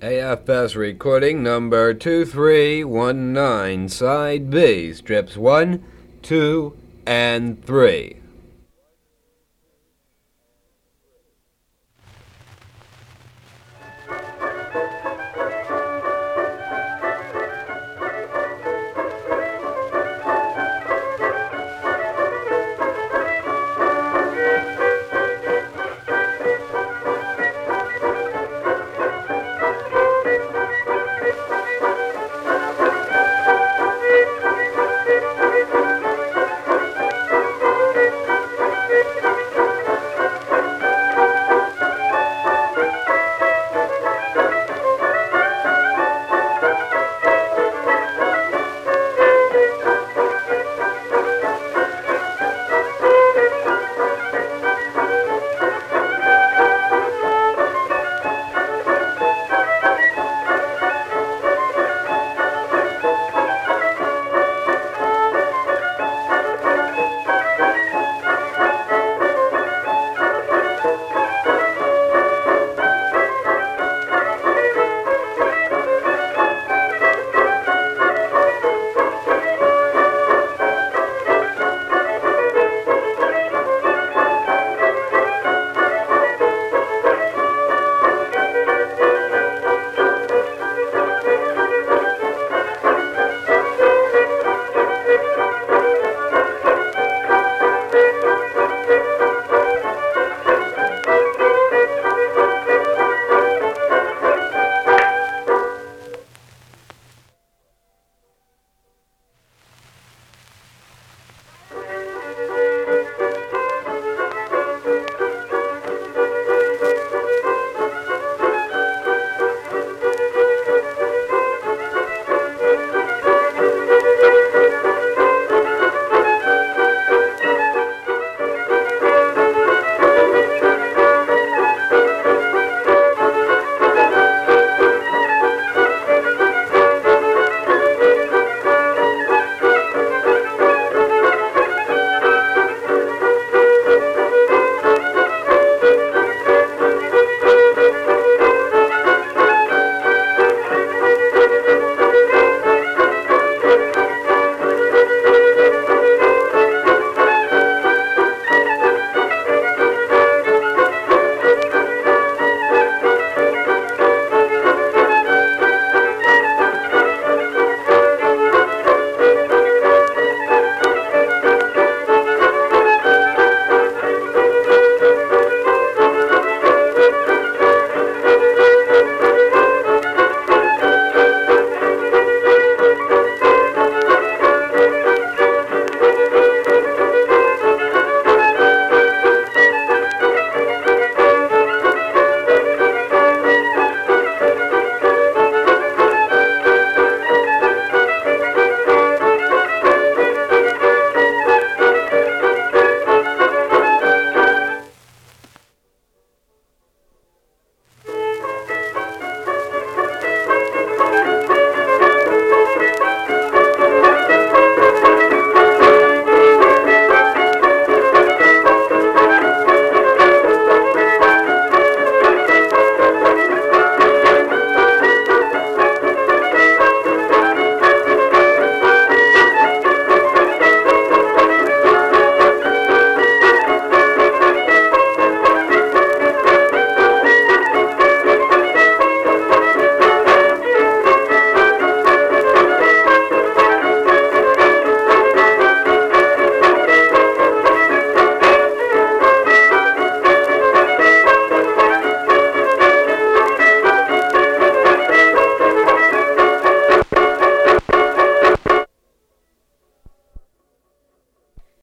AFS recording number 2319, side B, strips 1, 2, and 3.